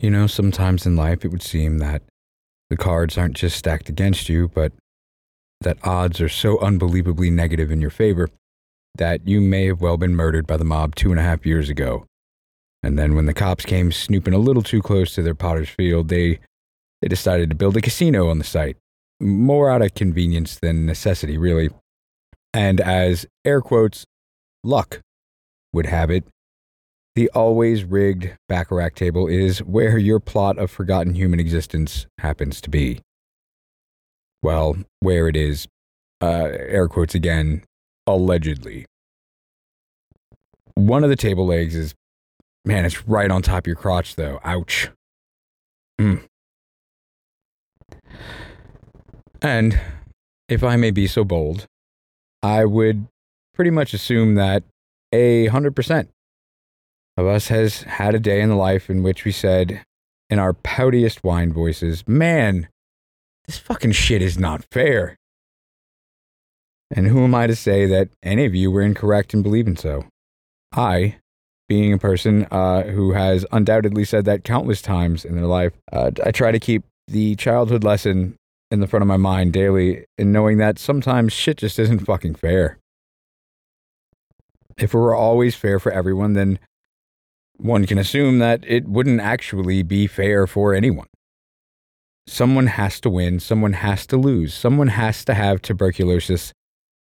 You know, sometimes in life it would seem that the cards aren't just stacked against you, but that odds are so unbelievably negative in your favor that you may have well been murdered by the mob two and a half years ago. And then when the cops came snooping a little too close to their potter's field, they, they decided to build a casino on the site. More out of convenience than necessity, really. And as air quotes, luck would have it, the always rigged Baccarat table is where your plot of forgotten human existence happens to be. Well, where it is, uh, air quotes again, allegedly. One of the table legs is, man, it's right on top of your crotch, though. Ouch. Mm. And if I may be so bold, I would pretty much assume that a hundred percent of us has had a day in the life in which we said, in our poutiest wine voices, man, this fucking shit is not fair. And who am I to say that any of you were incorrect in believing so? I, being a person uh, who has undoubtedly said that countless times in their life, uh, I try to keep the childhood lesson in the front of my mind daily in knowing that sometimes shit just isn't fucking fair. If it were always fair for everyone, then one can assume that it wouldn't actually be fair for anyone. Someone has to win, someone has to lose, someone has to have tuberculosis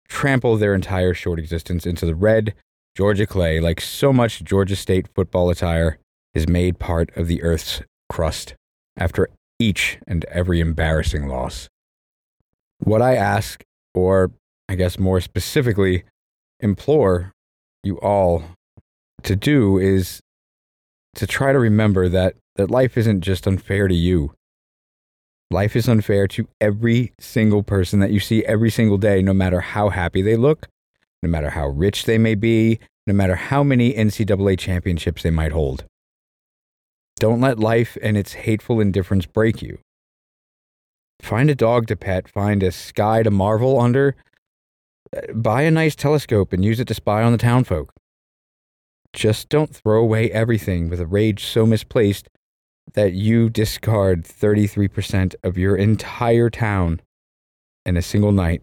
trample their entire short existence into the red Georgia clay, like so much Georgia State football attire is made part of the earth's crust after each and every embarrassing loss. What I ask, or I guess more specifically, implore you all to do is to try to remember that, that life isn't just unfair to you. Life is unfair to every single person that you see every single day, no matter how happy they look, no matter how rich they may be, no matter how many NCAA championships they might hold. Don't let life and its hateful indifference break you. Find a dog to pet, find a sky to marvel under, uh, buy a nice telescope and use it to spy on the townfolk. Just don't throw away everything with a rage so misplaced that you discard 33% of your entire town in a single night.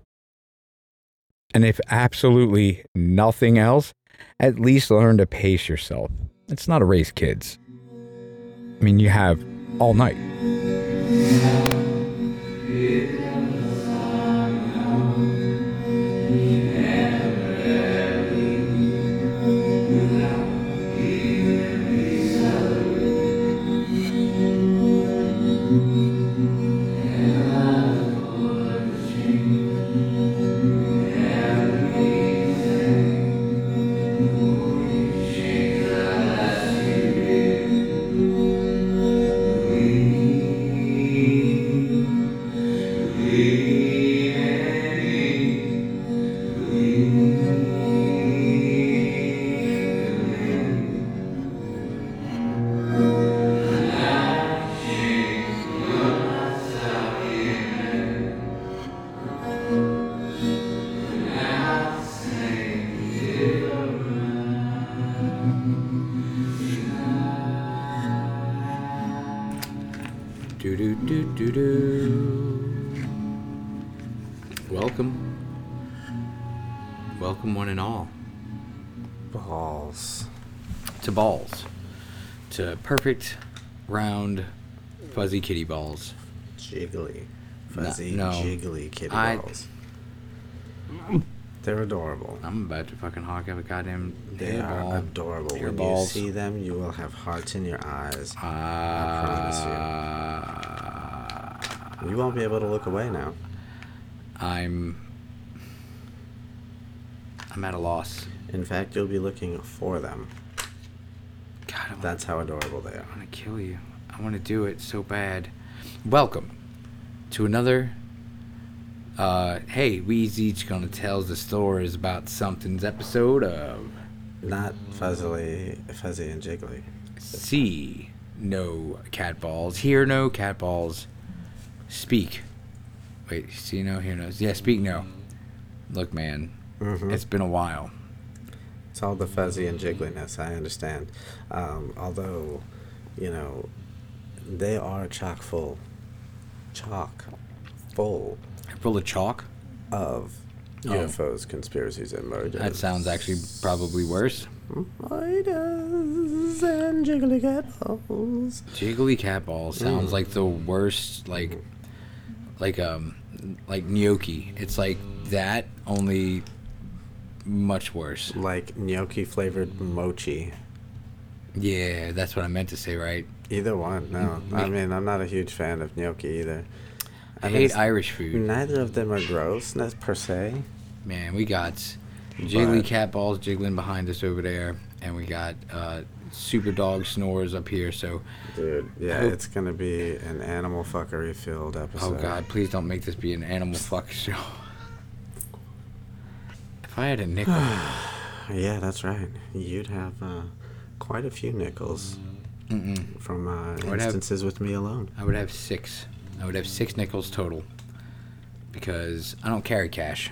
And if absolutely nothing else, at least learn to pace yourself. It's not a race, kids. I mean, you have all night. Perfect, round, fuzzy kitty balls. Jiggly. Fuzzy, no. jiggly kitty I- balls. They're adorable. I'm about to fucking hawk up a goddamn They are adorable. Hair when balls. you see them, you will have hearts in your eyes. Uh, You won't be able to look away now. I'm. I'm at a loss. In fact, you'll be looking for them. God, I want, That's how adorable they are. I want to kill you. I want to do it so bad. Welcome to another. Uh, hey, we's each gonna tell the stories about something's episode of Not fuzzily, fuzzy and jiggly. See no cat balls, hear no cat balls, speak. Wait, see no, hear no. Yeah, speak no. Look, man, hmm it's been a while. It's all the fuzzy and jiggliness. I understand. Um, although, you know, they are chock full, chock full Full of chalk. of Oh. UFOs, conspiracies, and murders. That sounds actually probably worse. Spiders and jiggly cat balls. Jiggly cat ball sounds like the worst, like, like um, like gnocchi. It's like that, only much worse. Like gnocchi flavored mochi. Yeah, that's what I meant to say, right? Either one, no. I mean, I'm not a huge fan of gnocchi either. I, mean, hate Irish food. Neither of them are gross, not per se. Man, we got jiggly But- cat balls jiggling behind us over there, and we got uh, super dog snores up here. So, Dude, yeah, hope- it's gonna be an animal fuckery filled episode. oh. God, please don't make this be an animal fuck show. If I had a nickel, Yeah, that's right. You'd have uh, quite a few nickels mm-mm, from uh, would have- instances with me alone. I would have six. I would have six nickels total because I don't carry cash.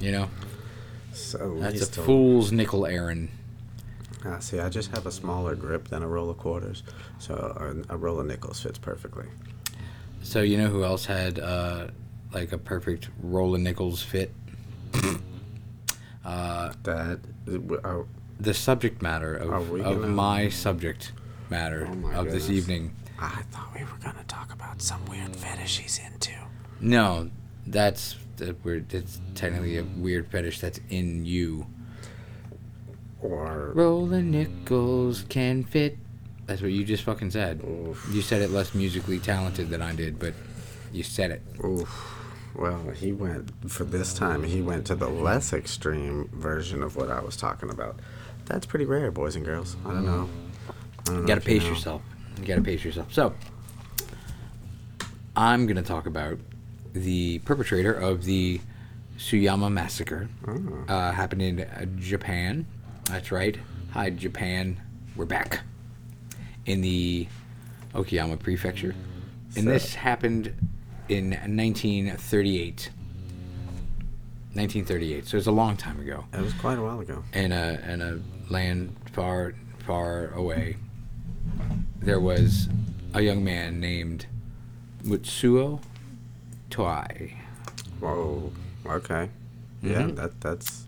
You know, So that's a fool's nickel errand. Ah, see, I just have a smaller grip than a roll of quarters, so a, a roll of nickels fits perfectly. So you know who else had uh, like a perfect roll of nickels fit? Uh, That uh, the subject matter of, of my subject matter Oh my of this evening. I thought we were gonna talk about some weird fetish he's into. No, that's that weird. It's technically a weird fetish that's in you. Or Rolling nickels can fit. That's what you just fucking said. oof, You said it less musically talented than I did, but you said it. oof. Well, he went for this time. He went to the less extreme version of what I was talking about. That's pretty rare, boys and girls. I don't know. I don't You gotta if you pace know. yourself. You gotta pace yourself. So, I'm gonna talk about the perpetrator of the Tsuyama massacre. Oh. Uh, happened in uh, Japan. That's right. Hi, Japan. We're back in the Okayama Prefecture, and So- this happened in 1938. 1938. So it's a long time ago It was quite a while ago. in a in a land far far away, there was a young man named Mutsuo Toai. Whoa. Okay. Yeah, Mhm. that that's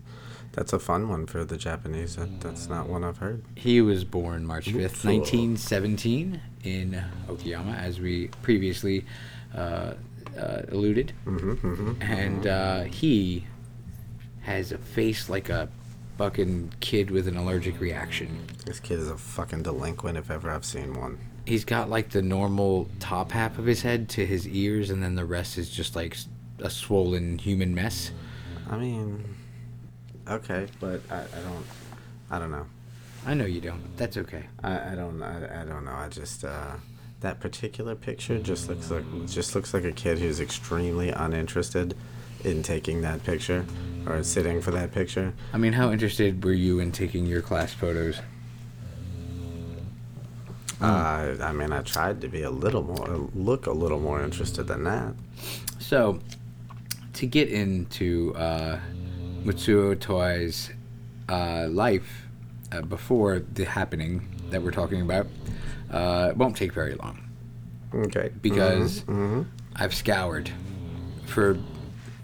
that's a fun one for the Japanese. That that's not one I've heard. He was born March fifth, nineteen seventeen, in Okayama, as we previously uh, uh, alluded, Mm-hmm, mm-hmm. and uh, he has a face like a fucking kid with an allergic reaction. This kid is a fucking delinquent if ever I've seen one. he's got like the normal top half of his head to his ears, and then the rest is just like a swollen human mess. I mean, okay, but I, I don't, I don't know. I know you don't. That's okay. I, I don't, I, I don't know. I just uh, that particular picture just looks like just looks like a kid who's extremely uninterested in taking that picture or sitting for that picture. I mean, how interested were you in taking your class photos? Uh, I mean, I tried to be a little more, look a little more interested than that. So, to get into uh, Mutsuo Toi's uh, life uh, before the happening that we're talking about, uh, it won't take very long. Okay. Because- hmm I've scoured for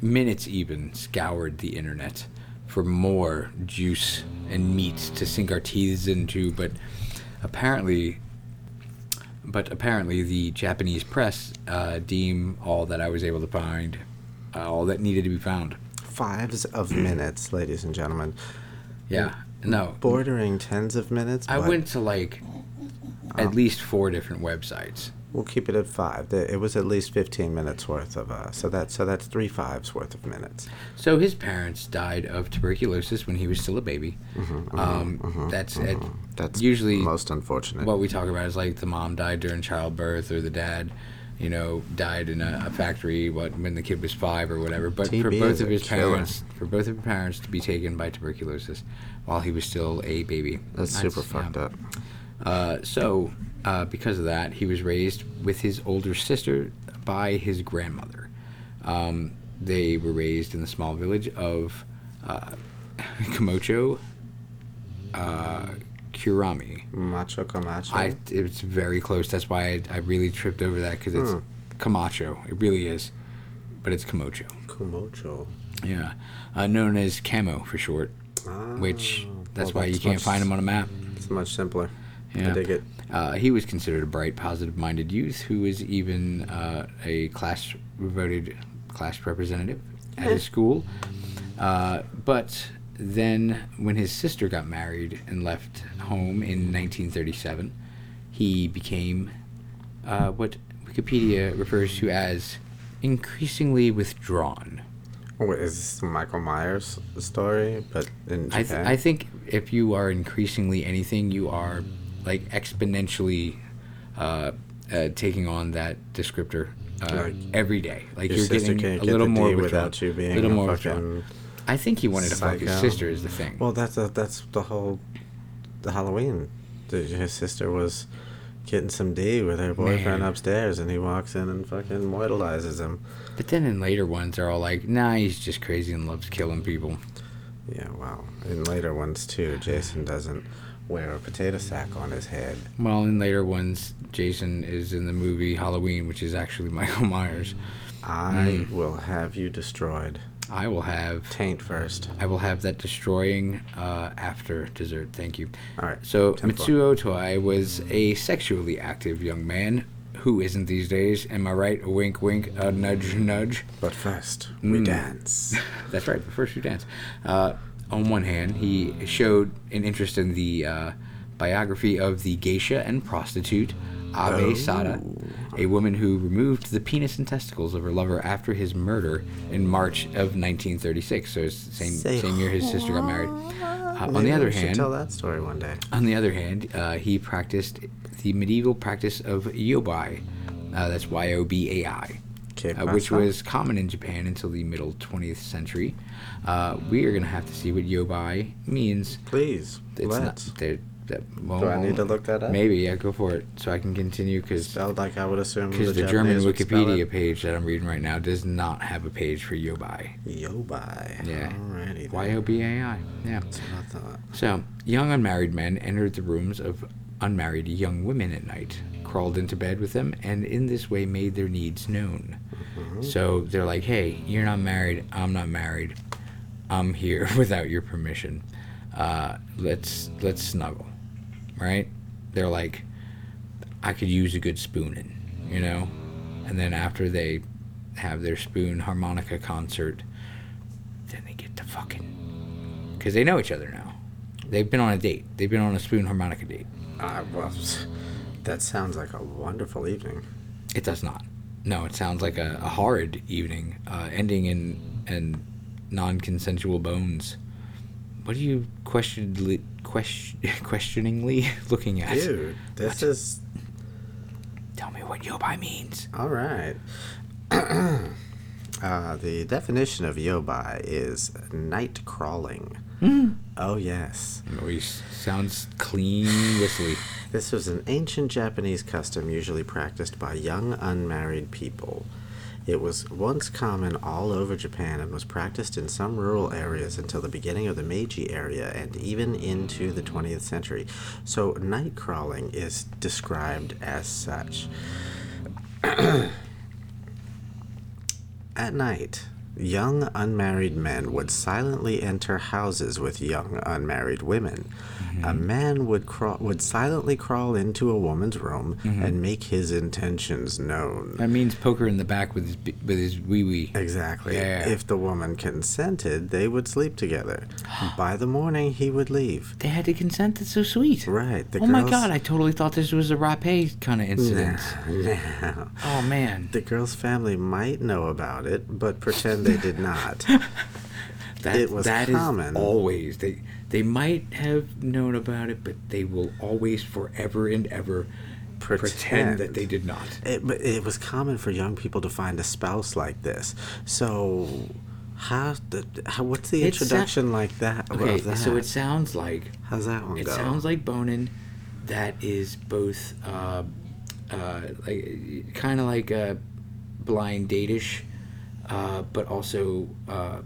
minutes, even scoured the internet for more juice and meat to sink our teeth into, but apparently, but apparently the Japanese press uh, deem all that I was able to find, uh, all that needed to be found. fives of minutes, ladies and gentlemen, Yeah, no, bordering tens of minutes. I went to like at least four different websites. We'll keep it at five. It was at least fifteen minutes worth of. Uh, so that so that's three fives worth of minutes. So his parents died of tuberculosis when he was still a baby. um, that's it, Mm-hmm, That's usually most unfortunate. what we talk about is like the mom died during childbirth or the dad, you know, died in a, a factory what when the kid was five or whatever. But for both of his killer. parents, for both of his parents to be taken by tuberculosis while he was still a baby, that's super yeah. fucked up. Uh, so, uh, because of that, he was raised with his older sister by his grandmother. Um, they were raised in the small village of uh, Kimocho, uh, Kurami. Macho Camacho. I it's very close. That's why I, I really tripped over that because it's Hmm. Camacho. It really is, but it's Camacho. Kumocho. Yeah, uh, known as Camo for short. Ah, Which that's well, why you that's can't much- find him on a map. It's much simpler. Yeah. I dig it. Uh, he was considered a bright, positive-minded youth who was even uh, a class voted class representative at his school. Uh, but then, when his sister got married and left home in 1937, he became uh, what Wikipedia refers to as increasingly withdrawn. Wait, is this Michael Myers story? But in I, th- I think if you are increasingly anything, you are like exponentially uh, uh, taking on that descriptor uh, Like, every day. Like Your you're getting can't a little the more without you being little a more fucking. withdrawn. I think he wanted to fuck his sister. Is the thing. Well, that's a, that's the whole the Halloween. His sister was getting some D with her boyfriend Man. upstairs, and he walks in and fucking mortalizes him. but then in later ones, they're all like, "Nah, he's just crazy and loves killing people." Yeah, wow. In later ones too, Jason doesn't wear a potato sack on his head. Well, in later ones, Jason is in the movie Halloween, which is actually Michael Myers. I Mm. will have you destroyed. I will have Taint first. I will have that destroying uh, after dessert. Thank you. All right. So Tempo. Mitsuo Toai was a sexually active young man. Who isn't these days? Am I right? A wink, wink, a nudge, nudge. But first, we Mm. dance. That's right. But first, you dance. Uh, on one hand, he showed an interest in the uh, biography of the geisha and prostitute Abe Oh. Sada, a woman who removed the penis and testicles of her lover after his murder in March of 1936. So it's the same Say same year his sister got married. Uh, on the other hand, tell that story one day. on the other hand, uh, he practiced the medieval practice of yobai. Uh, that's Y O B A I, Okay, uh, which was common in Japan until the middle 20th century. Uh, we are going to have to see what yobai means. Please, It's let's. not. There, that, well, Do I need to look that up? Maybe, yeah, go for it so I can continue because Spelled like I would assume Because the, German Japanese would spell Wikipedia page that I'm reading right now does not have a page for yobai. Yobai. Yeah. Alrighty. then. Y O B A I. Yeah. That's what I thought. So, young unmarried men entered the rooms of unmarried young women at night, crawled into bed with them, and in this way made their needs known. So they're like, "Hey, you're not married. I'm not married. I'm here without your permission. Uh, let's let's snuggle, right?" They're like, "I could use a good spooning," you know. And then after they have their spoon harmonica concert, then they get to fucking because they know each other now. They've been on a date. They've been on a spoon harmonica date. Uh, well, that sounds like a wonderful evening. It does not. No, it sounds like a, a horrid evening, uh, ending in in non-consensual bones. What are you questionedly, question, questioningly looking at? Dude, this is Tell me what yobai means. all right. uh, the definition of yobai is night crawling. Hmm. Oh yes. Always sounds clean whistly. This was an ancient Japanese custom usually practiced by young unmarried people. It was once common all over Japan and was practiced in some rural areas until the beginning of the Meiji era and even into the 20th century. So, night crawling is described as such. At night, young unmarried men would silently enter houses with young unmarried women. Mm-hmm. A man would crawl, would silently crawl into a woman's room mm-hmm. and make his intentions known. That means poker in the back with his with his wee wee. Exactly. Yeah. If the woman consented, they would sleep together. By the morning, he would leave. They had to consent. That's so sweet. Right. The oh my god! I totally thought this was a rape kind of incident. No. Oh man. The girl's family might know about it, but pretend they did not. That, It was that is common. always they they might have known about it, but they will always forever and ever pretend, Pretend. that they did not. It, but it was common for young people to find a spouse like this. So, how, the, how what's the introduction like that? Okay, that? so it sounds like how's that one it go? sounds like bonin that is both uh, uh, like kind of like a blind datish, uh, but also uh,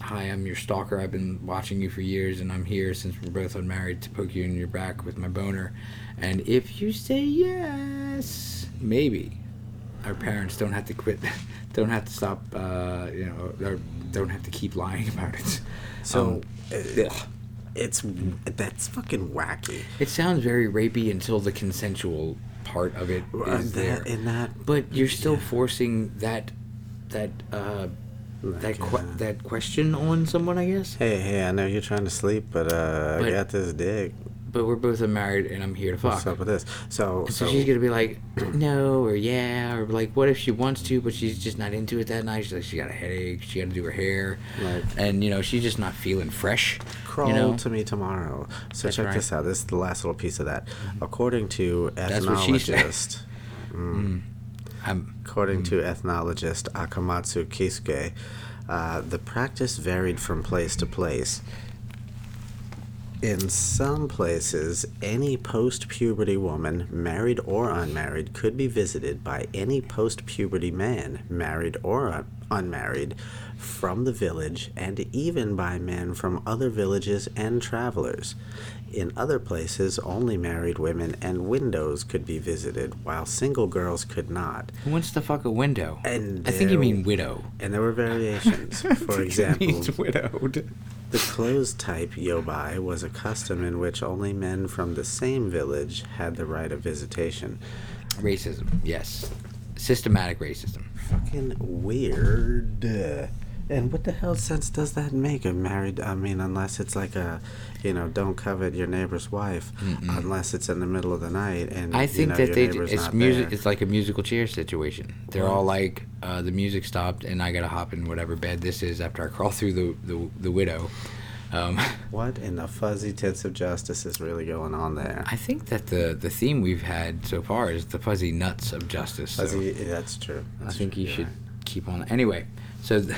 hi, I'm your stalker. I've been watching you for years, and I'm here since we're both unmarried to poke you in your back with my boner. And if you say yes, maybe our parents don't have to quit, don't have to stop, uh, you know, or don't have to keep lying about it. So Um, uh, it's that's fucking wacky. it sounds very rapey until the consensual part of it is is there. that, in that, But you're still forcing that that uh, that Like, que- uh, that question on someone, I guess. hey, hey, I know you're trying to sleep, but uh, I got this dick. But we're both married, and I'm here to fuck. What's up with this? So, So so, she's gonna be like, no, or yeah, or like, what if she wants to, but she's just not into it that night? She's like, she got a headache, she got to do her hair, Like- and you know, she's just not feeling fresh. crawl you know, to me tomorrow. So That's check right. this out. This is the last little piece of that. According to That's what she said. ethnologist, mm, I'm according to Mm. ethnologist Akamatsu Keisuke, uh, the practice varied from place to place. In some places, any post puberty woman, married or unmarried, could be visited by any post puberty man, married or un- unmarried, from the village, and even by men from other villages and travelers. In other places, only married women and widows could be visited, while single girls could not. who wants to fuck a window? And I think you mean widow. And there were variations. For example, means widowed. the closed type yobai was a custom in which only men from the same village had the right of visitation. Racism, yes, systematic racism. Fucking weird. And what the hell sense does that make? A married, I mean, unless it's like a, you know, don't covet your neighbor's wife, unless it's in the middle of the night and I you think know, that they it's music. there. It's like a musical chair situation. They're all like, uh, the music stopped, and I gotta hop in whatever bed this is after I crawl through the the, the widow. Um, What in the fuzzy tits of justice is really going on there? I think that the the theme we've had so far is the fuzzy nuts of justice. so that's true. I think true, you should right. keep on. Anyway, so. Th-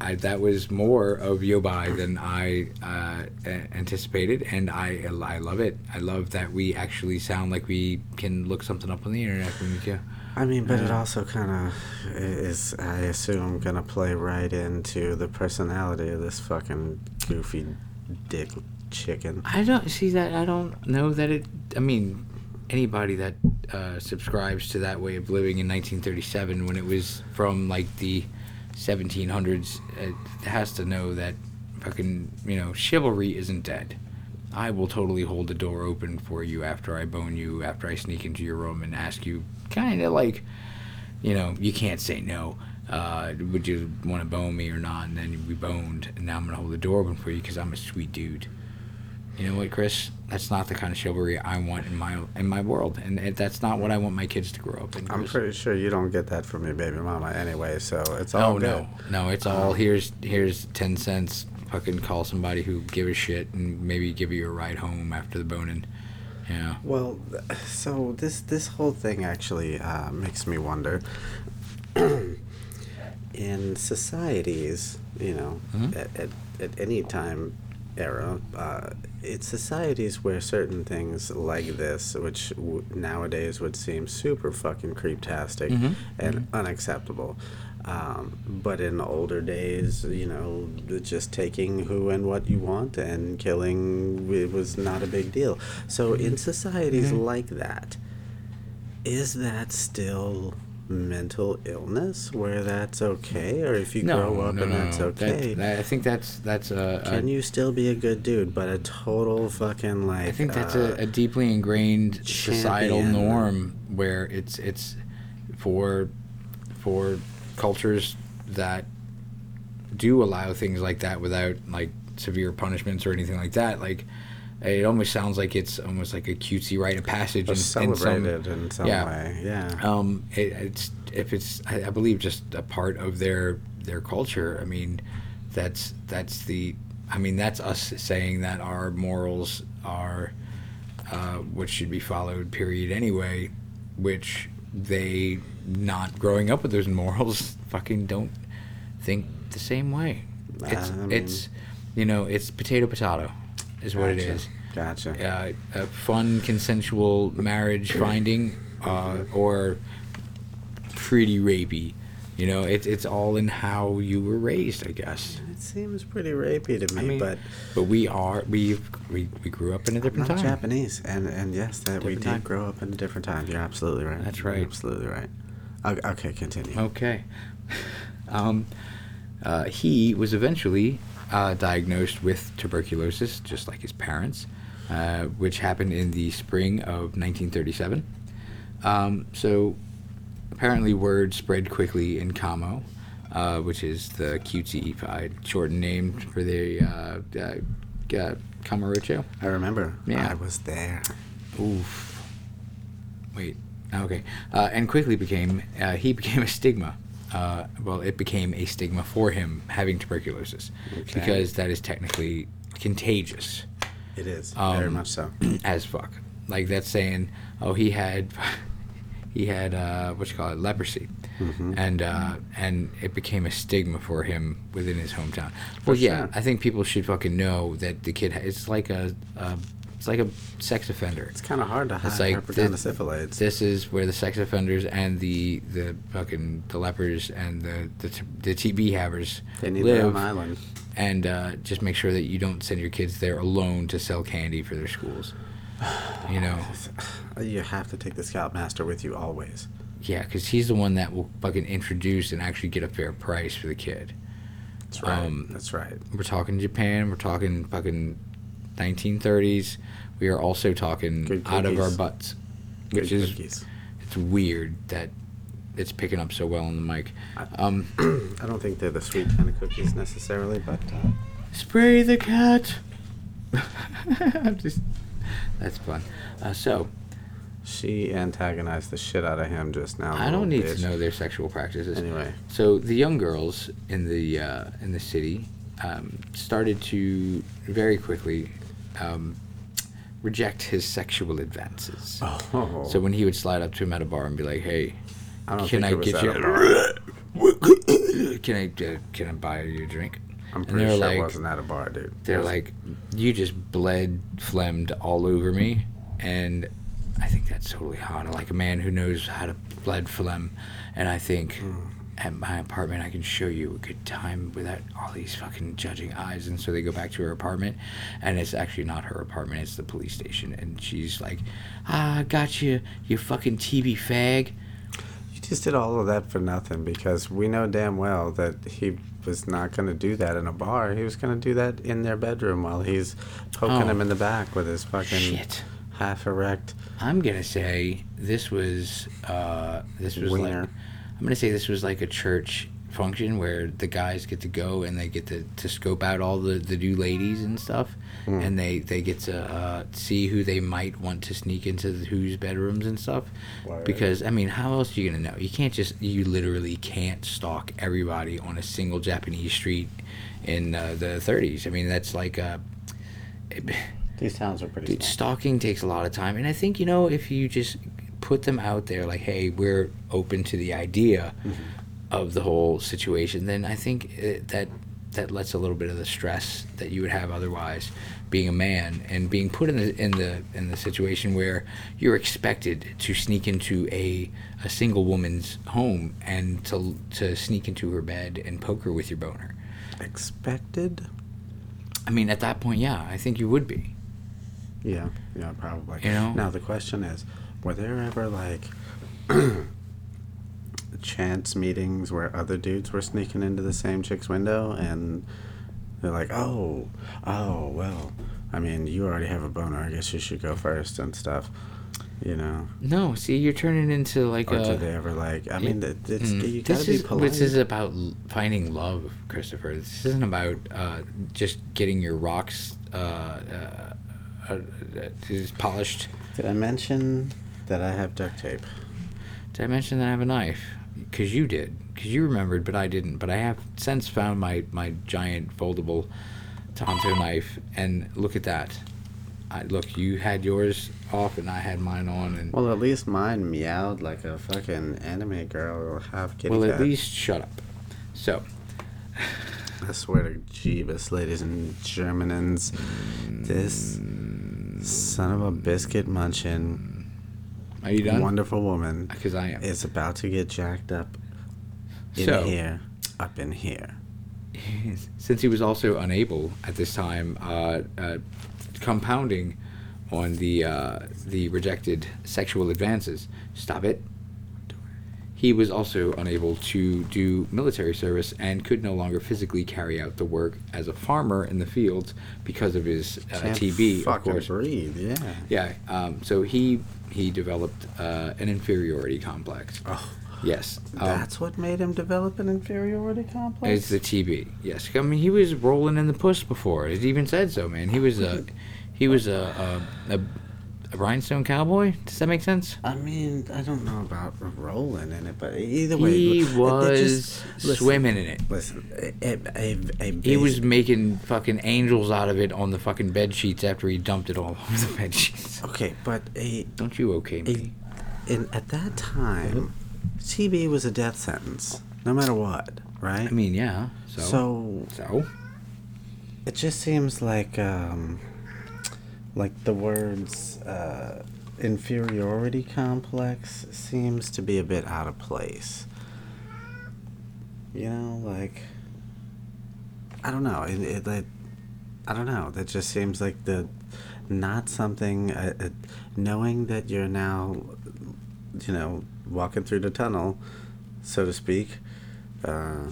I, that was more of Yobai than I uh, anticipated, and I I love it. I love that we actually sound like we can look something up on the internet when we go. I mean, but it Uh, also kind of is, I assume, gonna play right into the personality of this fucking goofy dick chicken. I don't see that. I don't know that it. I mean, anybody that uh, subscribes to that way of living in 1937, when it was from like the 1700s, it has to know that fucking you know chivalry isn't dead. I will totally hold the door open for you after I bone you, after I sneak into your room and ask you, kind of like, you know, you can't say no. Uh, would you want to bone me or not? And then we boned, and now I'm gonna hold the door open for you because I'm a sweet dude. You know what, Chris? That's not the kind of chivalry I want in my in my world, and it, that's not what I want my kids to grow up in. I'm Chris. pretty sure you don't get that from your baby mama anyway, so it's all Oh good. no, no! It's all here's here's ten cents. Fucking call somebody who give a shit and maybe give you a ride home after the boning. Yeah. Well, so this this whole thing actually uh, makes me wonder. in societies, you know, Mhm. at, at, at any time era, uh, it's societies where certain things like this, which w- nowadays would seem super fucking creeptastic Mhm. and unacceptable. Um, but in older days, you know, just taking who and what you want and killing it was not a big deal. So in societies Mhm. like that, is that still mental illness where that's okay, or if you grow up and that's That- okay? that- I think that's that's a. a can you still be a good dude, but a total fucking like? I think that's uh, a, a deeply ingrained societal norm where it's it's for for cultures that do allow things like that without like severe punishments or anything like that. Like it almost sounds like it's almost like a cutesy rite of passage or in, in some celebrated in some yeah. way. Yeah. um, it, it's if it's I, I believe just a part of their their culture. I mean, that's that's the I mean that's us saying that our morals are uh, what should be followed. Period. Anyway, which they not growing up with those morals fucking don't think the same way. It's I mean- it's you know it's potato potato is what it Gotcha. is Gotcha. uh, a fun consensual marriage finding uh, or pretty rapey You know, it's it's all in how you were raised, I guess. It seems pretty rapey to me, I mean, but but we are we we we grew up in a different not time. Japanese. And and yes, that we Different did time. grow up in a different time. You're absolutely right. That's You're right. absolutely right. Okay, okay continue. Okay. Um, uh, he was eventually uh, diagnosed with tuberculosis, just like his parents, uh, which happened in the spring of 1937. Um, so apparently, word spread quickly in Kamo, uh, which is the cutesy shortened name for the uh, uh, uh. I remember. Yeah. I was there. Oof. Wait. Okay. Uh, and quickly became uh, he became a stigma. Uh, well, it became a stigma for him having tuberculosis Okay. because that is technically contagious It is very Um, much so. as fuck. Like that's saying, oh, he had he had uh, what you call it, leprosy, Mhm. and uh, and it became a stigma for him within his hometown. Well, yeah. I think people should fucking know that the kid. ha- It's like a, a it's like a sex offender. It's kind of hard to hide It's like hypergonadal This is where the sex offenders and the the fucking the lepers and the the, t- the TB havers They need their live, own island. and uh, just make sure that you don't send your kids there alone to sell candy for their schools. You know, You have to take the Scoutmaster with you always. yeah, because he's the one that will fucking introduce and actually get a fair price for the kid. That's right. Um, That's right. We're talking Japan. We're talking fucking 1930s. We are also talking out of our butts, Good which is cookies. it's weird that it's picking up so well on the mic. Um, I don't think they're the sweet kind of cookies necessarily, but uh, spray the cat. I'm just that's fun. Uh, so she antagonized the shit out of him just now. I don't need bitch. to know their sexual practices. Anyway, So the young girls in the uh, in the city um, started to very quickly um, reject his sexual advances. oh, So when he would slide up to him at a bar and be like, "Hey, I can I get you? a can I uh, can I buy you a drink?" I'm and pretty sure like- it wasn't at a bar, dude. They're was- like, "You just bled, phlegmed all over me," and I think that's totally hot. I like a man who knows how to bled phlegm, and I think Hmm. At my apartment I can show you a good time without all these fucking judging eyes. And so they go back to her apartment, and it's actually not her apartment; it's the police station. And she's like, "Ah, got you, you fucking TV fag." You just did all of that for nothing because we know damn well that he was not going to do that in a bar. He was going to do that in their bedroom while he's poking Oh. him in the back with his fucking Shit. half erect. I'm gonna say this was uh, this was Wiener. like I'm gonna say this was like a church function where the guys get to go and they get to, to scope out all the, the new ladies and stuff. Hmm. and they, they get to uh, see who they might want to sneak into the, whose bedrooms and stuff. Word. because I mean how else are you gonna know? You can't just you literally can't stalk everybody on a single Japanese street in uh, the 30s I mean that's like uh, These towns are pretty Dude, stalking takes a lot of time, and I think you know if you just put them out there, like, "Hey, we're open to the idea of the whole situation," then I think uh that that lets a little bit of the stress that you would have otherwise, being a man and being put in the in the in the situation where you're expected to sneak into a a single woman's home and to to sneak into her bed and poke her with your boner. expected. I mean, at that point, yeah, I think you would be. Yeah, yeah, probably. You know? Now the question is, were there ever like chance meetings where other dudes were sneaking into the same chick's window and they're like, "Oh, oh, well, I mean, you already have a boner. I guess you should go first and stuff." You know, No, see, you're turning into like or a. did they ever like? I mean, it, it's Mm, you gotta this be is polite. this is about finding love, Christopher. This isn't about uh, just getting your rocks uh, uh, uh, uh, just polished. Did I mention that I have duct tape? Did I mention that I have a knife? Because you did. Because you remembered, but I didn't. But I have since found my my giant foldable Tanto knife, and look at that. I, look, you had yours off, and I had mine on, and Well, at least mine meowed like a fucking anime girl half kitty well, cat. at least shut up. So, I swear to Jeebus, ladies and Germanans, this mm. son of a biscuit munching are you done? wonderful woman Because I am. is about to get jacked up In So- here, up in here. since he was also unable at this time, uh, uh, compounding on the uh, the rejected sexual advances. Stop it. He was also unable to do military service and could no longer physically carry out the work as a farmer in the fields because of his uh, TB, of course. breathe. Yeah. Yeah. Um, so he he developed uh, an inferiority complex. Oh, Yes. Um, that's what made him develop an inferiority complex. It's the TB. Yes, I mean he was rolling in the puss before. It even said so, man. He was a, he was a a, a, a rhinestone cowboy. Does that make sense? I mean, I don't know about rolling in it, but either way, He was just- listen, swimming in it. Listen, a, a, a, He was making fucking angels out of it on the fucking bed sheets after he dumped it all over the bed sheets. okay, but a, Don't you okay me? in at that time, TB was a death sentence, no matter what, right? I mean, yeah. So so so it just seems like um, like the words uh, inferiority complex seems to be a bit out of place. You know, like I don't know. It, it, it I don't know. That just seems like the not something. Uh, uh, knowing that you're now, you know, walking through the tunnel, so to speak. Uh,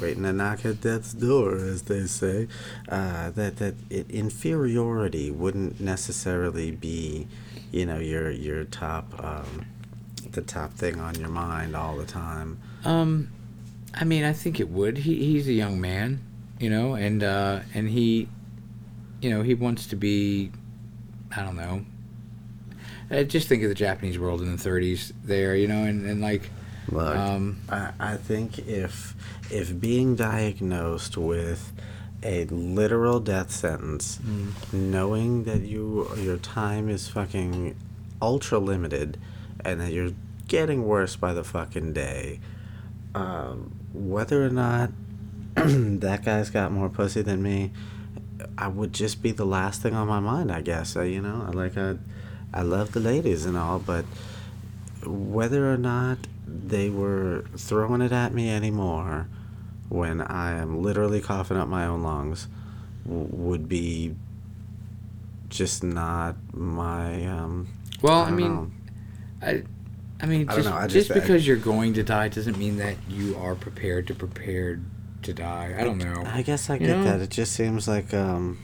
waiting to knock at death's door, as they say. Uh, that that it, inferiority wouldn't necessarily be, you know, your your top, um, the top thing on your mind all the time. Um, I mean, I think it would. He he's a young man, you know, and uh, and he, you know, he wants to be, I don't know. Just think of the Japanese world in the 30s there, you know, and, and like, Look, um, I, I think if if being diagnosed with a literal death sentence, knowing that you your time is fucking ultra limited, and that you're getting worse by the fucking day, um, whether or not that guy's got more pussy than me, I would just be the last thing on my mind. I guess uh, you know, I like I, I love the ladies and all, but whether or not they were throwing it at me anymore when I am literally coughing up my own lungs w- would be just not my um well, I, don't mean, know. I, I mean, I don't just, know, I just, just- I- because you're going to die doesn't mean that you are prepared to prepare to die. I don't know. I guess I You get know? that. It just seems like um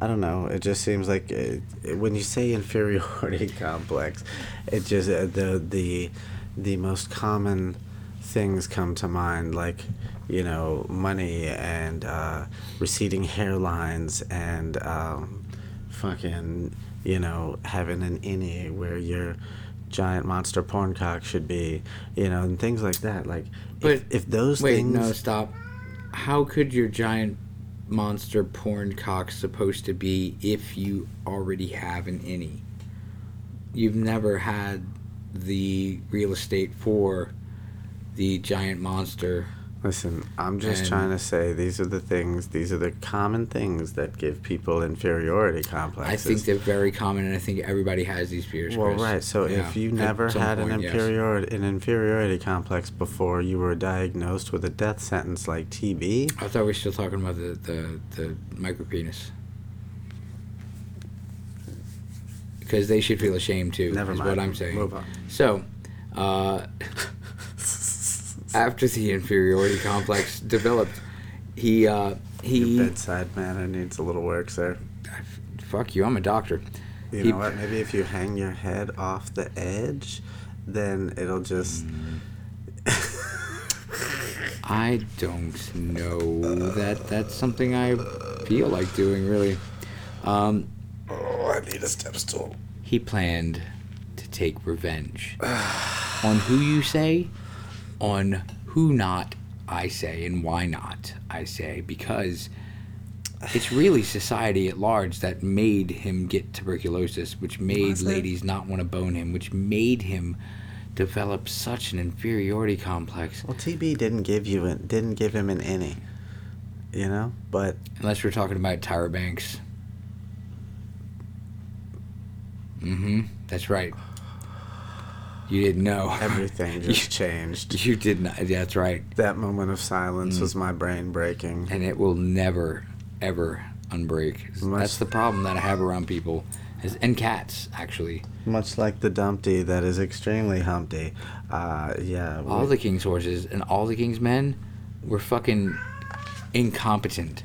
I don't know. It just seems like it, it- when you say inferiority complex, it just uh, the the the most common things come to mind like you know money and uh, receding hairlines and um, fucking you know having an innie where your giant monster porn cock should be you know and things like that like But if, if those Wait, things no, stop. How could your giant monster porn cock supposed to be if you already have an innie? You've never had the real estate for the giant monster. Listen, I'm just And- trying to say these are the things, these are the common things that give people inferiority complexes. I think they're very common, and I think everybody has these fears. well, Chris. right. So Yeah, if you never had an point, yes. inferiority an inferiority complex before you were diagnosed with a death sentence like TB, I thought we were still talking about the the, the micropenis. Because they should feel ashamed too. never is mind. what I'm saying. Move on. So, uh, after the inferiority complex developed, he uh, Your he bedside manner needs a little work, sir. fuck you. I'm a doctor. You He- know what? Maybe if you hang your head off the edge, then it'll just. I don't know that that's something I feel like doing really. Um, Oh, I need a step stool. he planned to take revenge on who you say, on who not I say, and why not I say, because it's really society at large that made him get tuberculosis, which made ladies not want to bone him, which made him develop such an inferiority complex. Well, TB didn't give you an, didn't give him an any, you know. But Unless we're talking about Tyra Banks. Mm-hmm. That's right. You didn't know. Everything just changed. You did not. That's right. That moment of silence Mm. was my brain breaking. And it will never, ever unbreak. Much- That's the problem that I have around people, is, and cats actually. Much like the Dumpty that is extremely Humpty. Uh, yeah. All the king's horses and all the king's men were fucking incompetent,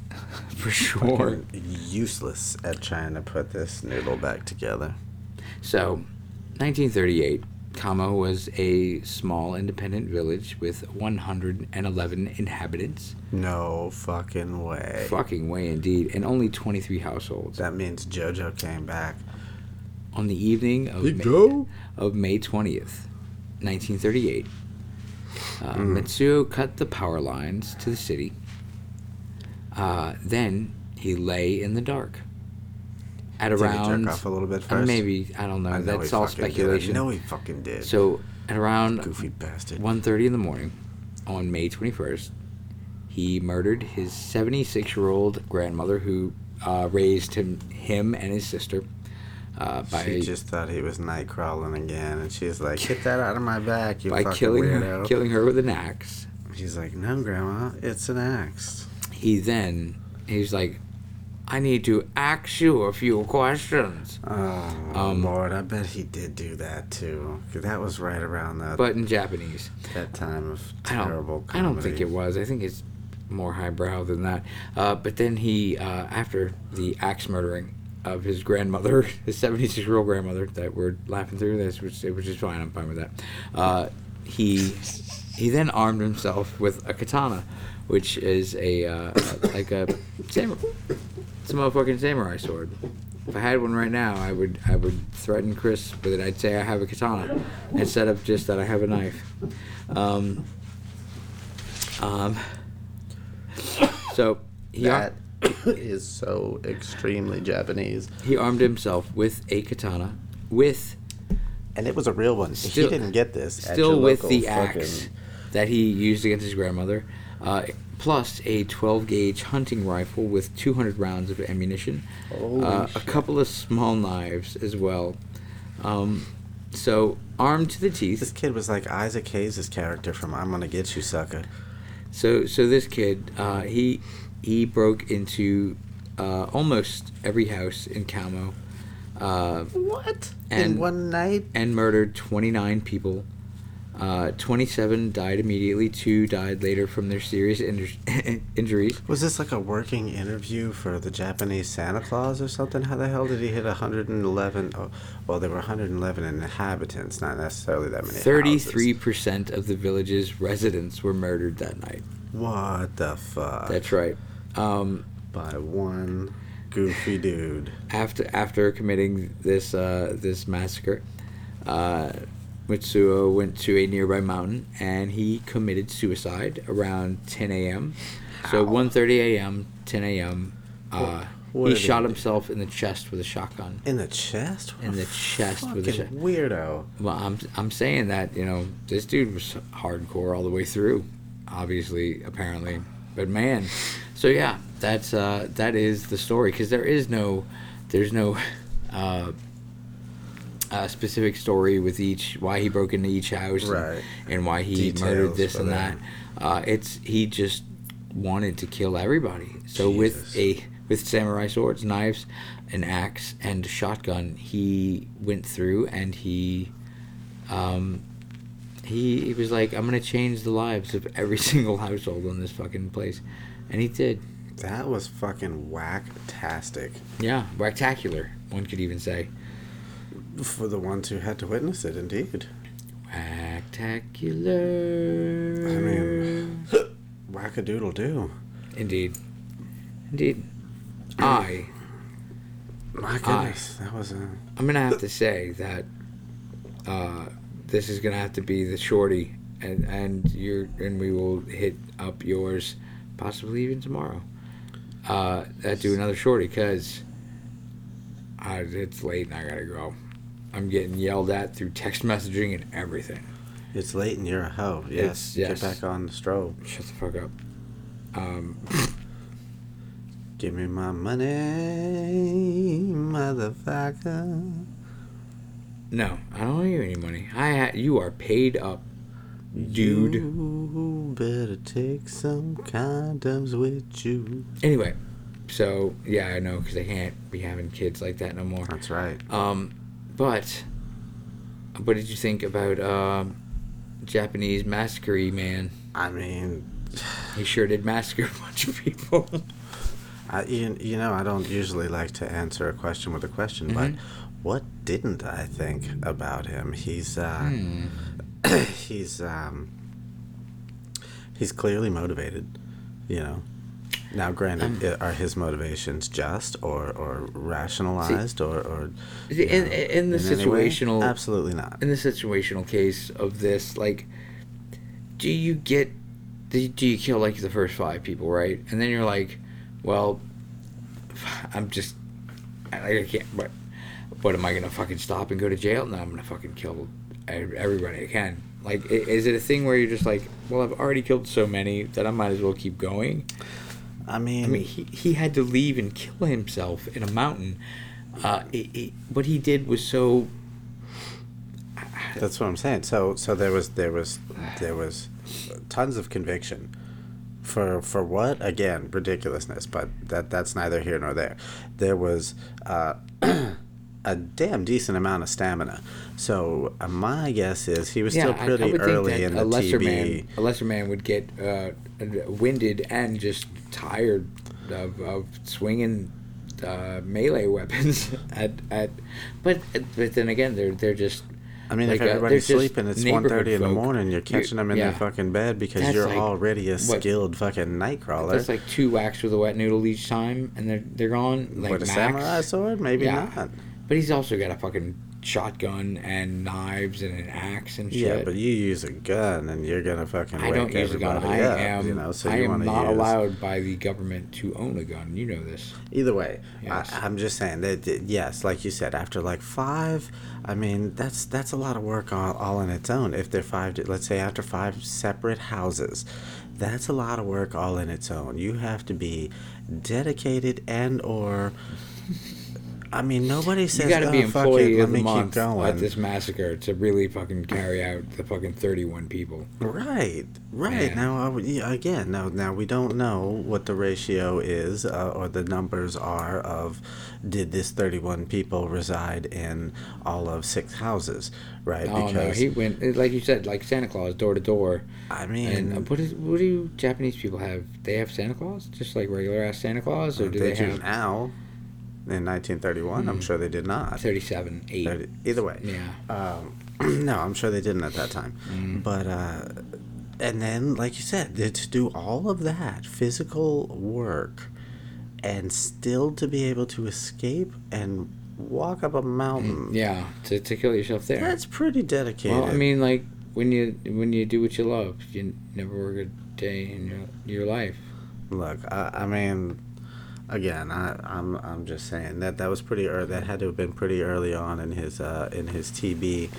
for sure. useless at trying to put this noodle back together. So, 1938, Kamo was a small independent village with 111 inhabitants. No fucking way. Fucking way indeed, and only 23 households. That means JoJo came back. On the evening of May, Joe? of May 20th, 1938, uh, Mm. Mitsuo cut the power lines to the city. Uh, then he lay in the dark. At Did he around jerk off a little bit first? maybe I don't know. I know That's all fucking did. speculation. I know he fucking did. So at around Goofy bastard. 1.30 in the morning on May 21st, he murdered his 76-year-old grandmother who uh, raised him, him and his sister uh, by she just thought he was night crawling again, and she's like, "Get that out of my back, you by fucking killing weirdo!" her, killing her with an axe. She's like, "No, Grandma, it's an axe." He then he's like, "I need to ask you a few questions," Oh Um, Lord, I bet he did do that too. That was right around that but in Japanese. that time of I don't. terrible. I don't think it was. I think it's more highbrow than that. Uh, but then he, uh, after the axe murdering of his grandmother, his 76 year old grandmother, that we're laughing through this, which which is fine. I'm fine with that. Uh, he he then armed himself with a katana, which is a uh, like a samurai. It's a motherfucking samurai sword. If I had one right now, I would I would threaten Chris with it. I'd say I have a katana instead of just that I have a knife. Um, um, so he That is so extremely Japanese, he armed himself with a katana, with and it was a real one. Still- he didn't get this. at still your with local the fucking- axe that he used against his grandmother, uh, plus a 12 gauge hunting rifle with 200 rounds of ammunition, uh, a couple of small knives as well. Um, so armed to the teeth. This kid was like Isaac Hayes' character from "I'm Gonna Get You, Sucker." So so this kid, uh, he he broke into uh, almost every house in Kamo. uh, What? And- In one night? and murdered 29 people. Uh, 27 died immediately. Two died later from their serious injur- injuries. Was this like a working interview for the Japanese Santa Claus or something? How the hell did he hit 111? Oh, well, there were 111 inhabitants, not necessarily that many. Thirty-three houses. percent of the village's residents were murdered that night. What the fuck? That's right. Um, By one goofy dude. after after committing this uh, this massacre, uh, Mitsuo went to a nearby mountain and he committed suicide around 10 a.m. So 1:30 a.m., 10 a.m. Uh, he shot himself in the chest with a shotgun. In the chest? In the chest with a fucking weirdo. Well, I'm I'm saying that you know this dude was hardcore all the way through, obviously, apparently, but man, so yeah, that's uh, that is the story because there is no, there's no, uh, uh, specific story with each why he broke into each house, and- Right. and, why he Details murdered this and that. that. Uh, it's he just wanted to kill everybody. So with a with samurai swords, knives, an axe, and a shotgun, he went through and he um, he, he was like, I'm gonna change the lives of every single household in this fucking place, and he did. That was fucking whack-tastic Yeah, spectacular. One could even say, for the ones who had to witness it, indeed. spectacular. I mean, whack-a-doodle-doo. indeed, indeed. I My goodness, that was a... I'm gonna have to say that uh, this is gonna have to be the shorty, and and you're and we will hit up yours, possibly even tomorrow. Uh, that do another shorty because uh, it's late and I gotta go. I'm getting yelled at through text messaging and everything. It's late and you're a hoe. It's- Yes, yes. get back on the strobe. Shut the fuck up. Um, Give me my money, motherfucker. No, I don't owe you any money. I ha- you are paid up, dude. You better take some condoms with you. Anyway, so yeah, I know because I can't be having kids like that no more. That's right. Um, but what did you think about um, Japanese massacre man? I mean, He sure did massacre a bunch of people. I, you, you know, I don't usually like to answer a question with a question, but what didn't I think about him? He's uh, he's um, he's clearly motivated. You know. Now, granted, um, i- are his motivations just or or rationalized or or in, know, in, in the way? situational Absolutely not. in the situational case of this, like, do you get, do, do you kill like the first five people, right? And then you're like, well, I'm just, I, I can't, but, but am I gonna fucking stop and go to jail? No, I'm gonna fucking kill everybody I can. Like, is it a thing where you're just like, well, I've already killed so many that I might as well keep going? I mean, I mean, he, he had to leave and kill himself in a mountain. Uh, it, it, what he did was so That's what I'm saying. So so there was there was there was tons of conviction for for what again ridiculousness, but that that's neither here nor there. There was uh, a damn decent amount of stamina. So uh, my guess is he was still I- I pretty think early in the a lesser TB. man, a lesser man would get uh, winded and just tired of, of swinging uh, melee weapons at at. But but then again, they're they're just. I mean, like, if uh, everybody's sleeping, it's neighborhood 1.30 in the morning. You're catching them in yeah. their fucking bed because That's you're like- already a what- skilled fucking nightcrawler. That's like two whacks with a wet noodle each time, and they're they're gone. Like With a max. samurai sword? Maybe Yeah. not. But he's also got a fucking shotgun and knives and an axe and shit. Yeah, but you use a gun and you're gonna fucking I wake don't use a gun. everybody I up, am. you know. So I you am want to not use. allowed by the government to own a gun. You know this. Either way, Yes. I, I'm just saying that, that yes, like you said, after like five, I mean that's that's a lot of work all, all on its own. If they're five, let's say after five separate houses, that's a lot of work all in its own. You have to be dedicated and or. I mean, nobody says. You got to be "Oh, fuck employee it, of the me keep month going." at this massacre to really fucking carry out the fucking thirty-one people. Right, right. Man. Now, again, now, now we don't know what the ratio is uh, or the numbers are of did this 31 people reside in all of six houses, right? Oh no, he went like you said, like Santa Claus, door to door. I mean, And uh, what is what do Japanese people have? They have Santa Claus, just like regular ass Santa Claus, or do they, they, have now. In 1931, I'm sure they did not. thirty-seven, eight? 30 either way. Yeah. Um, no, I'm sure they didn't at that time. Mm. But uh, and then, like you said, to do all of that physical work, and still to be able to escape and walk up a mountain. Yeah, to, to kill yourself there. That's pretty dedicated. well, I mean, like when you when you do what you love, you never work a day in your your life. look, I, I mean, again, I, I'm I'm just saying that that was pretty early. That had to have been pretty early on in his uh, in his TB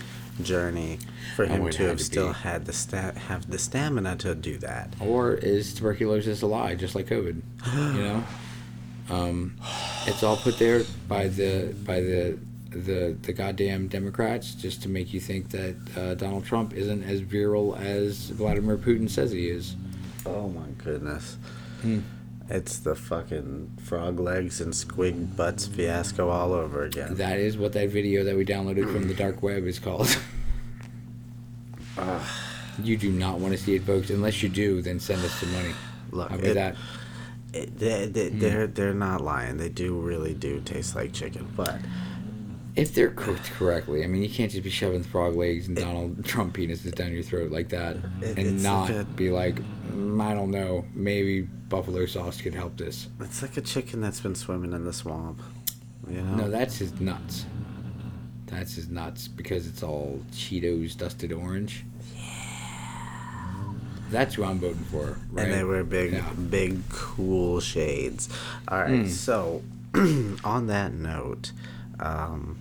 journey for him Oh, to have to still be. had the sta- have the stamina to do that. Or is tuberculosis a lie, just like COVID? You know, um, it's all put there by the by the the the goddamn Democrats just to make you think that uh, Donald Trump isn't as virile as Vladimir Putin says he is. Oh my goodness. Hmm. It's the fucking frog legs and squig butts fiasco all over again. That is what that video that we downloaded from the dark web is called. you do not want to see it, folks. Unless you do, then send us some money. Look, about it- that? It, they, they, Hmm. they're they're not lying. They do really do taste like chicken, but If they're cooked correctly, I mean, you can't just be shoving frog legs and Donald Trump penises down your throat like that It- and not like a- be like, "Mm, I don't know, maybe buffalo sauce could help this. it's like a chicken that's been swimming in the swamp. You know? No, that's his nuts. That's his nuts because it's all Cheetos dusted orange. Yeah. That's who I'm voting for, right? And they were big, Yeah. big, cool shades. All right. Hmm. So, on that note, um,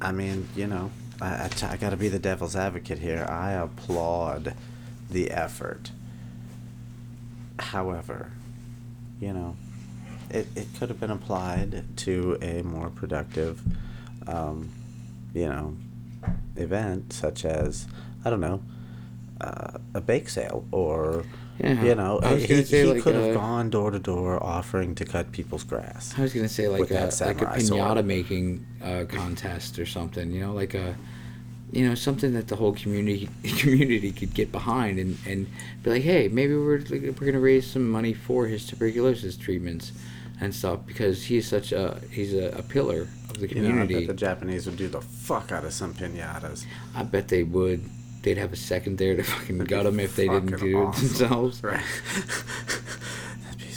I mean, you know, I, I, got to be the devil's advocate here. I applaud the effort. However, you know, it, it could have been applied to a more productive um, you know, event such as I don't know, uh, a bake sale or. Yeah, You know, I he, he like, could have uh, gone door to door offering to cut people's grass. I was gonna say like a like a pinata sword. making uh, contest or something. You know, like a you know something that the whole community community could get behind and, and be like, hey, maybe we're we're gonna raise some money for his tuberculosis treatments and stuff because he's such a he's a, a pillar of the You know, I bet community. the Japanese would do the fuck out of some pinatas. I bet they would. They'd have a second there to fucking gut them if they didn't do awesome. it themselves. Right.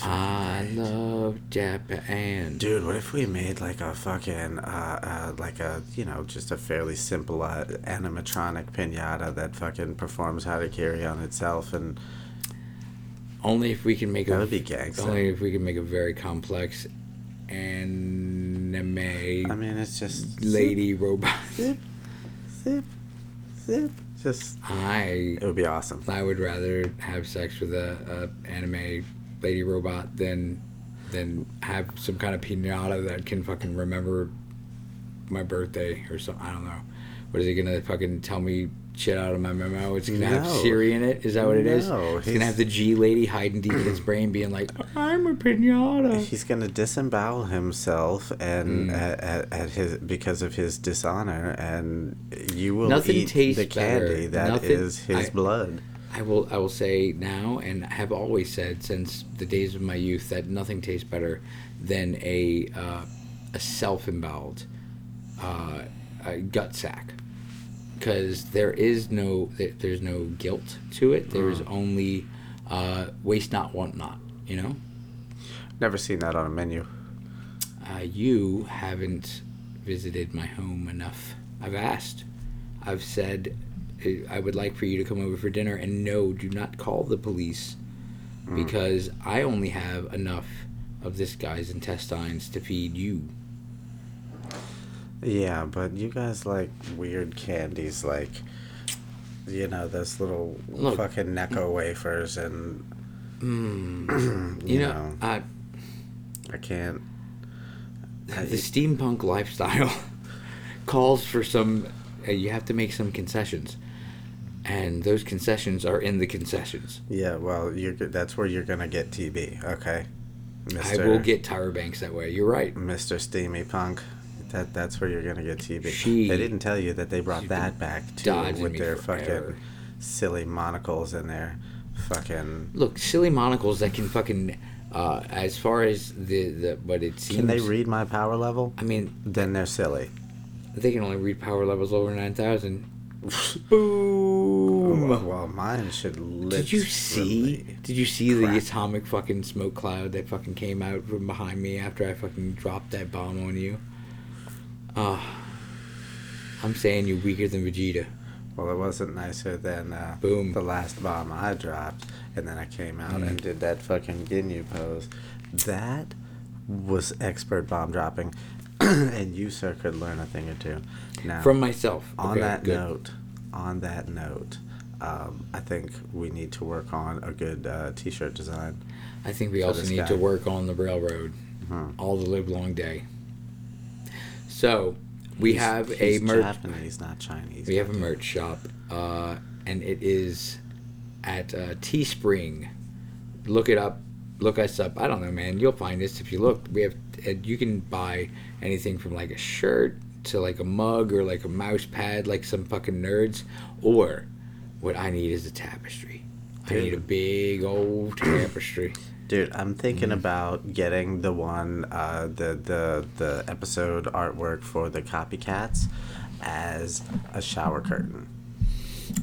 I love Japan. Dude, what if we made like a fucking, uh, uh, like a, you know, just a fairly simple uh, animatronic pinata that fucking performs Harakiri on itself and Only if we can make That a would be gangsta. Only if we can make a very complex anime I mean, it's just lady robot. zip, zip, zip. Just, I it would be awesome. I would rather have sex with a, a anime lady robot than than have some kind of pinata that can fucking remember my birthday or something. I don't know. What is he gonna fucking tell me shit out of my memo? It's gonna have Siri in it. Is that what it is? No, It's gonna have the G lady hiding deep in his brain, being like, "I'm a pinata." He's gonna disembowel himself and Mm. at, at, at his because of his dishonor, and you will Nothing eat tastes the candy better. that is Nothing- his I- blood. I will I will say now and have always said since the days of my youth that nothing tastes better than a uh, a self emboweled uh, gut sack because there is no there's no guilt to it. There is only uh, waste not want not. You know, Never seen that on a menu. uh, you haven't visited my home enough. I've asked. I've said uh, I would like for you to come over for dinner, and no, do not call the police because I only have enough of this guy's intestines to feed you. Yeah, but you guys like weird candies, like you know those little Look. fucking Necco wafers, and Mm. you, You, know, know, uh, I can't. I- the steampunk lifestyle calls for some. Uh, you have to make some concessions, and those concessions are in the concessions. Yeah, well, you're that's where you're gonna get TB. Okay, I will get Tyra Banks that way. You're right. Mr. Steamy Punk. That that's where you're gonna get TV. She- they didn't tell you that they brought that back too with their fucking silly monocles and their fucking. Look, silly monocles that can fucking. Uh, as far as the, the but it seems, Can they read my power level? I mean, Then they're silly. they can only read power levels over nine thousand. Boom. Well, mine should Did you see? Did you see the crap. atomic fucking smoke cloud that fucking came out from behind me after I fucking dropped that bomb on you? Ah, I'm saying you're weaker than Vegeta. Well, it wasn't nicer than uh, Boom. the last bomb I dropped, and then I came out Mm. and did that fucking Ginyu pose. That was expert bomb dropping, and you, sir, could learn a thing or two. Now, From myself. on Okay, that good. note, on that note, um, I think we need to work on a good uh, T-shirt design. I think we also need guy. to work on the railroad Mhm. all the live long day. So we He's- have a he's merch. Japanese, not Chinese. We have a merch shop, uh, and it is at uh, Teespring. Look it up. Look us up. I don't know, man. You'll find this if you look. We have. Uh, you can buy anything from like a shirt to like a mug or like a mouse pad, like some fucking nerds. Or what I need is a tapestry. I need a big old tapestry. Dude, I'm thinking Mm. about getting the one, uh, the the the episode artwork for the copycats as a shower curtain.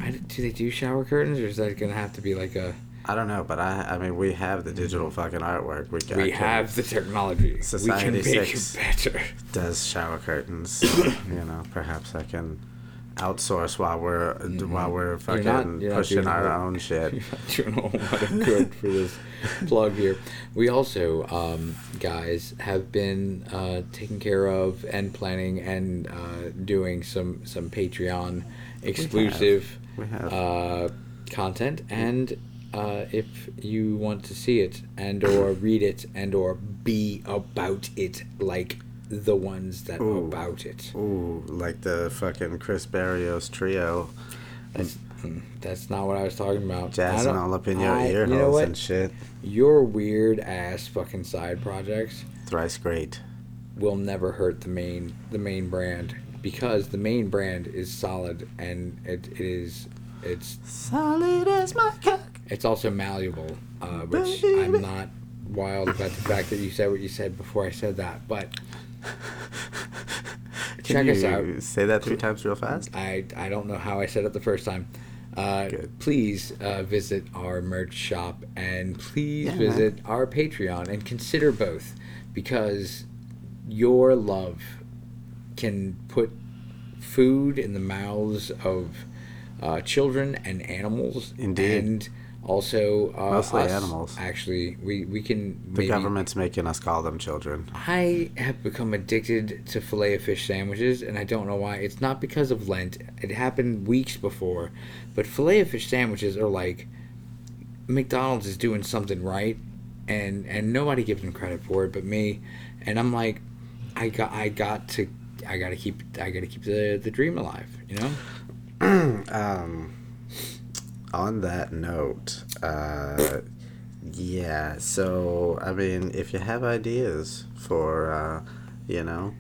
I, do they do shower curtains, or is that gonna have to be like a? I don't know, but I I mean we have the digital fucking artwork. We, We have the technology. Society we can make six. it better. does shower curtains. you know, perhaps I can outsource while we're while we're fucking Mm-hmm. not- you're pushing our a- own shit. You're not doing a whole lot of good for this plug here. We also, um, guys, have been uh, taking care of and planning and uh, doing some some Patreon exclusive We have. uh, content. And uh, if you want to see it and or read it and or be about it like the ones that Ooh. about it. Ooh, like the fucking Chris Barrios trio, That's, mm, that's not what I was talking about. Jazzing all up in your I- ear you holes and shit. Your weird ass fucking side projects Thrice great. will never hurt the main the main brand because the main brand is solid and it, it is it's Solid as my cock. it's also malleable, uh, which Baby. I'm not wild about the fact that you said what you said before I said that, but check us you out. Say that three times real fast. I I don't know how I said it the first time. Uh, please uh, visit our merch shop and please Yeah, man. visit our Patreon and consider both because your love can put food in the mouths of uh, children and animals. Indeed. And also uh, Mostly us. animals. Actually, we, we can The maybe government's making us call them children. I have become addicted to filet of fish sandwiches, and I don't know why. It's not because of Lent. It happened weeks before, but filet of fish sandwiches are like McDonald's is doing something right, and and nobody gives them credit for it but me. And I'm like, I got I got to I got to keep I got to keep the the dream alive. You know. Um, on that note, uh, yeah. So I mean, if you have ideas for, uh, you know,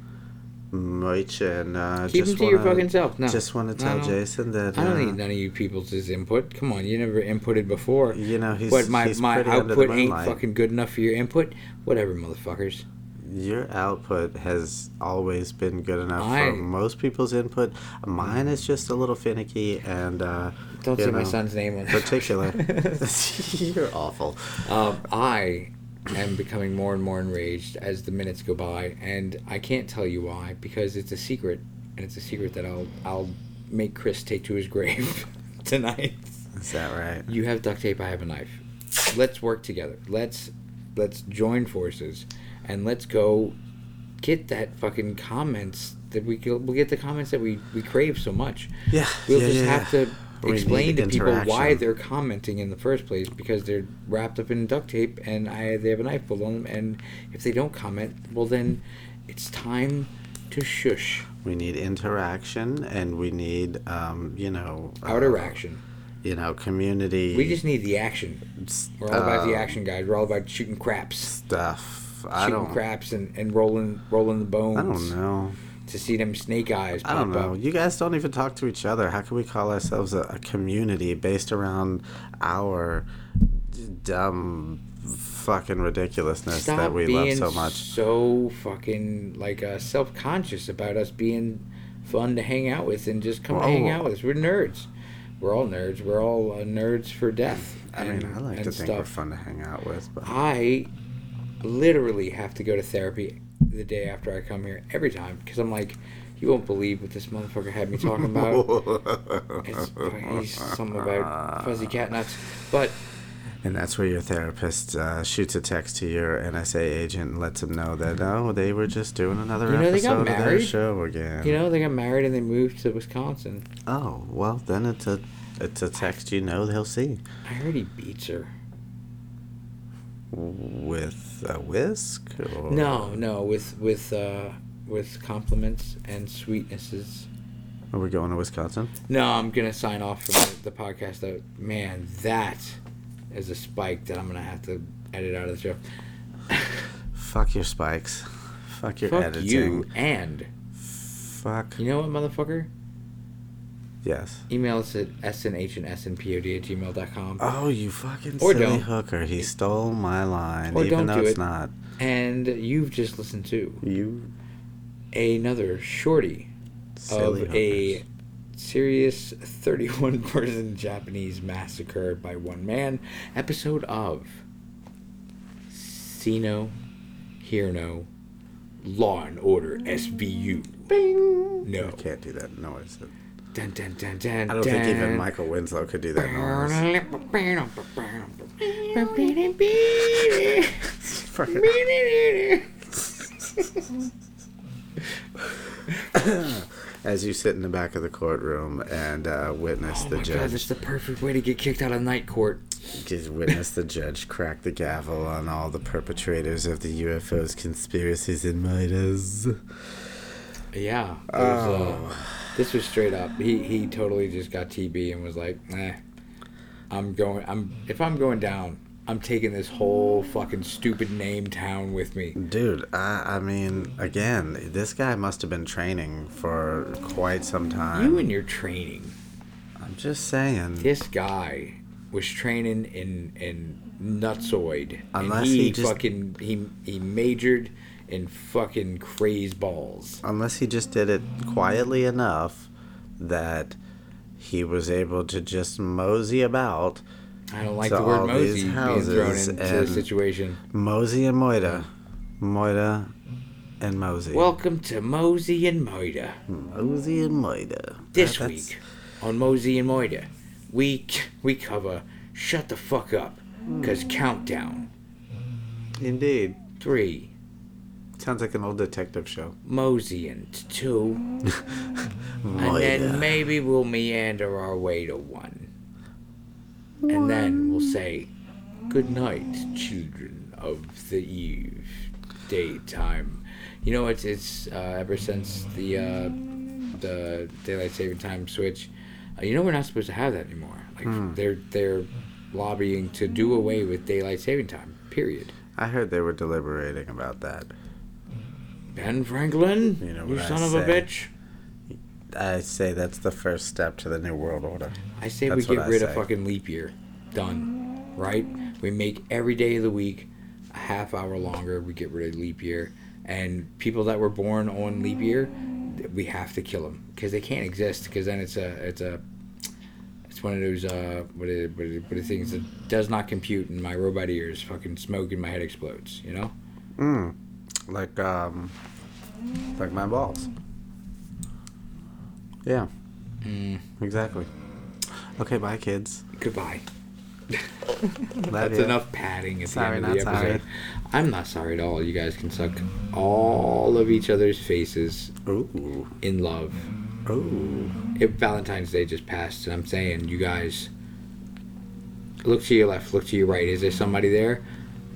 merch and uh, Keep just them to wanna- fucking self. No. just want to tell Jason that I don't uh, need none of you people's input. Come on, you never inputted before. you know he's But my, he's my pretty under the output ain't fucking good enough for your input. Whatever, motherfuckers. Your output has always been good enough I- for most people's input. Mine is just a little finicky and uh, Don't you say my son's name on particular. You're awful. Um, I am becoming more and more enraged as the minutes go by, and I can't tell you why because it's a secret, and it's a secret that I'll I'll make Chris take to his grave tonight. Is that right? You have duct tape. I have a knife. Let's work together. Let's let's join forces, and let's go get that fucking comments that we we'll get the comments that we we crave so much. Yeah. We'll yeah, just yeah, have yeah. to explain to people why they're commenting in the first place because they're wrapped up in duct tape and I they have a knife pulled on them and if they don't comment, well then it's time to shush. We need interaction, and we need, um, you know, Outer uh, action. You know, community. We just need the action. We're all about the um, action, guys. We're all about shooting craps, stuff. I shooting don't. craps, and, and rolling rolling the bones. I don't know. To see them snake eyes. I don't know. Up. You guys don't even talk to each other. How can we call ourselves a, a community based around our d- dumb fucking ridiculousness Stop that we love so much? So fucking like uh, self conscious about us being fun to hang out with and just come Whoa. hang out with us. We're nerds. We're all nerds. We're all uh, nerds for death. I mean, and- I like to think we're stuff. fun to hang out with, but I literally have to go to therapy the day after I come here every time because I'm like, you won't believe what this motherfucker had me talking about. it's, he's something about fuzzy cat nuts, but and that's where your therapist uh, shoots a text to your NSA agent and lets him know that oh, they were just doing another You know, episode of their show again. you know they got married and they moved to Wisconsin. oh well, then it's a it's a text you know they'll see I heard he beats her. With a whisk. Or... No, no, with with uh, with compliments and sweetnesses. Are we going to Wisconsin? No, I'm gonna sign off from the, the podcast. Though, man, that is a spike that I'm gonna have to edit out of the show. Fuck your spikes. Fuck your Fuck editing. you and Fuck. you know what, motherfucker? Yes. Email us at snh and snpod at gmail.com. Oh, you fucking Or silly don't. hooker. He stole my line, Or even don't though do it's it. not. And you've just listened to You another shorty silly of a serious 31 person Japanese massacre by one man episode of Sino No, Hear No, Law and Order SVU. Bing! No. I can't do that noise. Dun, dun, dun, dun, I don't think even. Michael Winslow could do that noise. as you sit in the back of the courtroom and uh, witness Oh the my judge. god, that's the perfect way to get kicked out of night court. Just witness the judge crack the gavel on all the perpetrators of the UFOs conspiracies and murders. Yeah. it was, uh, this was straight up. He he totally just got TB and was like, "Nah, I'm going. I'm if I'm going down, I'm taking this whole fucking stupid name town with me." Dude, I, I mean, again, this guy must have been training for quite some time. You and your training. I'm just saying. This guy was training in in nutsoid, Unless he, he just- fucking he he majored in fucking craze balls. Unless he just did it quietly enough that he was able to just mosey about. I don't like the word mosey being thrown into and- the situation. Mosey and Moida. Moida and Mosey. Welcome to Mosey and Moida. Mosey and Moida. This That- week on Mosey and Moida, we we cover "Shut the Fuck Up" because countdown Indeed. three, Sounds like an old detective show. Mosey and two, and then maybe we'll meander our way to one, and then we'll say, "Good night, children of the eve, daytime." You know, it's it's uh, ever since the uh, the daylight saving time switch. Uh, you know, we're not supposed to have that anymore. Like they're they're lobbying to do away with daylight saving time. Period. I heard they were deliberating about that. Ben Franklin, You know you what I son of a bitch. I say that's the first step to the New World Order. I say That's we get rid of fucking leap year. Done. Right? We make every day of the week a half hour longer. We get rid of leap year. And people that were born on leap year, we have to kill them because they can't exist. Because then it's a it's a it's one of those uh what are, what are, things that does not compute in my robot ears. Fucking smoke and my head explodes. You know? Mm. Like um like my balls. Yeah, Mm, exactly. Okay, bye kids. goodbye. That's enough padding at Sorry, the end of the not sorry. episode. I'm not sorry at all. You guys can suck all of each other's faces Ooh. in love. Ooh. If Valentine's Day just passed, and I'm saying, you guys, look to your left, look to your right. Is there somebody there?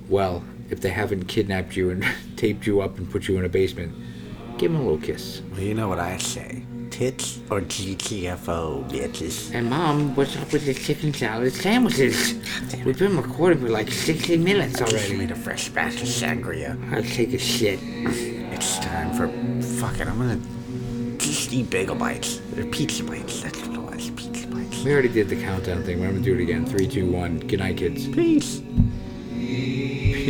Well, if they haven't kidnapped you and taped you up and put you in a basement, give them a little kiss. Well, you know what I say. Tits or GTFO, bitches. And mom, what's up with the chicken salad sandwiches? We've been recording for like 60 minutes I just already. made a fresh batch of sangria. I'll take a shit. It's time for. Fuck it, I'm gonna just eat bagel bites. Or pizza bites. That's what it was. Pizza bites. We already did the countdown thing, but I'm gonna do it again. Three, two, one. Good night, kids. Peace.